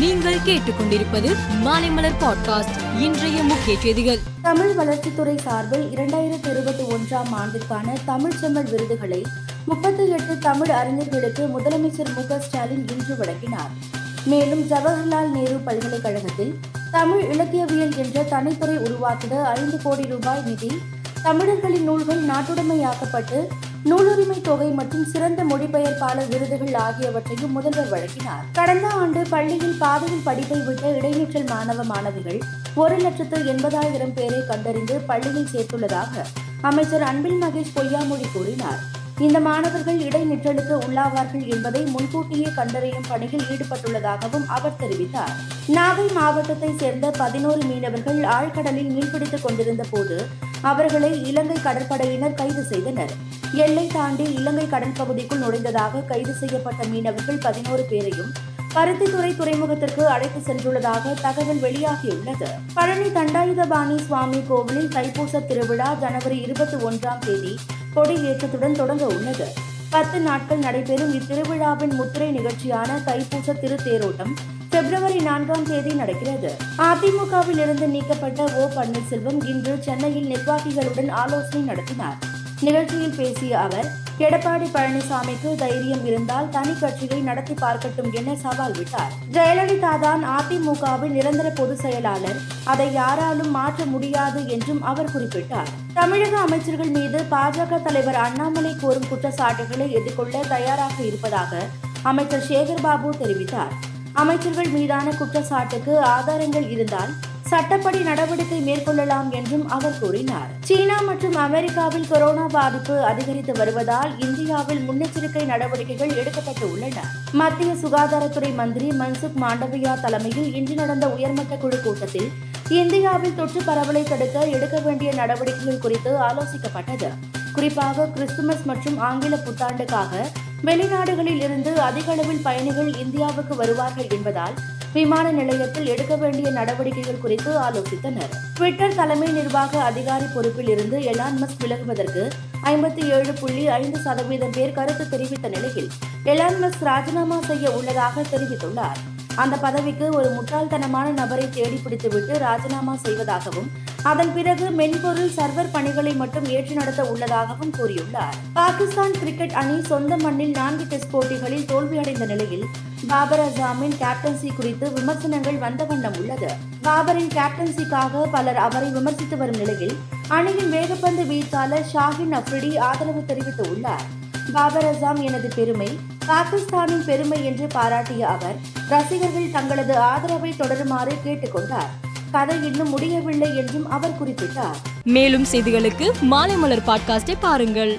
நீங்கள் கேட்டுக்கொண்டிருப்பது மாலைமலர் பாட்காஸ்ட் இன்றைய முக்கிய செய்திகள். தமிழ் வளர்ச்சித்துறை சார்பில் இரண்டாயிரத்தி இருபத்தி ஒன்றாம் ஆண்டிற்கான தமிழ் செம்மல் விருதுகளை முப்பத்தி எட்டு தமிழ் அறிஞர்களுக்கு முதலமைச்சர் மு ஸ்டாலின் இன்று வழங்கினார். மேலும் ஜவஹர்லால் நேரு பல்கலைக்கழகத்தில் தமிழ் இலக்கியவியல் என்ற தனித்துறை உருவாக்கிட ஐந்து கோடி ரூபாய் நிதி தமிழர்களின் நூல்கள் நாட்டுடைமையாக்கப்பட்டு நூலுரிமை தொகை மற்றும் சிறந்த மொழிபெயர்ப்பாளர் விருதுகள் ஆகியவற்றையும் முதல்வர் வழங்கினார். கடந்த ஆண்டு பள்ளியில் பாதையில் படிப்பை விட்ட இடைநிற்றல் மாணவ மாணவிகள் ஒரு லட்சத்து எண்பதாயிரம் பேரை கண்டறிந்து பள்ளியில் சேர்த்துள்ளதாக அமைச்சர் அன்பில் மகேஷ் பொய்யாமொழி கூறினார். இந்த மாணவர்கள் இடைநிற்றலுக்கு உள்ளாவார்கள் என்பதை முன்கூட்டியே கண்டறியும் பணியில் ஈடுபட்டுள்ளதாகவும் அவர் தெரிவித்தார். நாகை மாவட்டத்தை சேர்ந்த பதினோரு மீனவர்கள் ஆழ்கடலில் மீன்பிடித்துக் கொண்டிருந்த போது அவர்களை இலங்கை கடற்படையினர் கைது செய்தனர். எல்லை தாண்டி இலங்கை கடல் பகுதிக்குள் நுழைந்ததாக கைது செய்யப்பட்ட மீனவர்கள் பதினோரு பேரையும் பருத்தித்துறை துறைமுகத்திற்கு அழைத்து சென்றுள்ளதாக தகவல் வெளியாகியுள்ளது. பழனி தண்டாயுதபாணி சுவாமி கோவிலில் தைப்பூச திருவிழா ஜனவரி இருபத்தி ஒன்றாம் தேதி கொடியேற்றத்துடன் தொடங்க உள்ளது. பத்து நாட்கள் நடைபெறும் இத்திருவிழாவின் முத்திரை நிகழ்ச்சியான தைப்பூச திருத்தேரோட்டம் பிப்ரவரி நான்காம் தேதி நடக்கிறது. அதிமுகவில் இருந்து நீக்கப்பட்ட ஓ பன்னீர்செல்வம் இன்று சென்னையில் நிர்வாகிகளுடன் ஆலோசனை நடத்தினார். நிகழ்ச்சியில் பேசிய அவர் எடப்பாடி பழனிசாமிக்கு தைரியம் இருந்தால் தனி கட்சியை நடத்தி பார்க்கட்டும் என சவால் விட்டார். ஜெயலலிதா தான் அதிமுகவின் நிரந்தர பொதுச் செயலாளர். அதை யாராலும் மாற்ற முடியாது என்றும் அவர் குறிப்பிட்டார். தமிழக அமைச்சர்கள் மீது பாஜக தலைவர் அண்ணாமலை கோரும் குற்றச்சாட்டுகளை எதிர்கொள்ள தயாராக இருப்பதாக அமைச்சர் சேகர்பாபு தெரிவித்தார். அமைச்சர்கள் மீதான குற்றச்சாட்டுக்கு ஆதாரங்கள் இருந்தால் சட்டப்படி நடவடிக்கை மேற்கொள்ளலாம் என்றும் அவர் கூறினார். சீனா மற்றும் அமெரிக்காவில் கொரோனா பாதிப்பு அதிகரித்து வருவதால் இந்தியாவில் முன்னெச்சரிக்கை நடவடிக்கைகள் எடுக்கப்பட்டு உள்ளன மத்திய சுகாதாரத்துறை மந்திரி மன்சுக் மாண்டவியா தலைமையில் இன்று நடந்த உயர்மட்ட குழு கூட்டத்தில் இந்தியாவில் தொற்று பரவலை தடுக்க எடுக்க வேண்டிய நடவடிக்கைகள் குறித்து ஆலோசிக்கப்பட்டது. குறிப்பாக கிறிஸ்துமஸ் மற்றும் ஆங்கில புத்தாண்டுக்காக வெளிநாடுகளில் இருந்து அதிக அளவில் பயணிகள் இந்தியாவுக்கு வருவார்கள் என்பதால் விமான நிலையத்தில் எடுக்க வேண்டிய நடவடிக்கைகள் குறித்து ஆலோசித்தனர். ட்விட்டர் தலைமை நிர்வாக அதிகாரி பொறுப்பில் இருந்து எலான் மஸ்க் விலகுவதற்கு ஐம்பத்தி ஏழு புள்ளி ஐந்து சதவீதம் பேர் கருத்து தெரிவித்த நிலையில் எலான் மஸ்க் ராஜினாமா செய்ய உள்ளதாக தெரிவித்துள்ளார். அந்த பதவிக்கு ஒரு முட்டாள்தனமான நபரை தேடி பிடித்துவிட்டு ராஜினாமா செய்வதாகவும் அதன் பிறகு மென்பொருள் சர்வர் பணிகளை மட்டும் ஏற்று நடத்த உள்ளதாகவும் கூறியுள்ளார். பாகிஸ்தான் கிரிக்கெட் அணி சொந்த மண்ணில் நான்கு டெஸ்ட் போட்டிகளில் தோல்வியடைந்த நிலையில் பாபர் அசாமின் கேப்டன்சி குறித்து விமர்சனங்கள் வந்த வண்ணம் உள்ளது. பாபரின் கேப்டன்சிக்காக பலர் அவரை விமர்சித்து வரும் நிலையில் அணியின் வேகப்பந்து வீச்சாளர் ஷாஹின் அப்ரிடி ஆதரவு தெரிவித்துள்ளார். பாபர் அசாம் எனது பெருமை பாகிஸ்தானின் பெருமை என்று பாராட்டிய அவர் ரசிகர்கள் தங்களது ஆதரவை தொடருமாறு கேட்டுக்கொண்டார். கதை இன்னும் முடியவில்லை என்றும் அவர் குறிப்பிட்டார். மேலும் செய்திகளுக்கு மாலைமலர் பாட்காஸ்டை பாருங்கள்.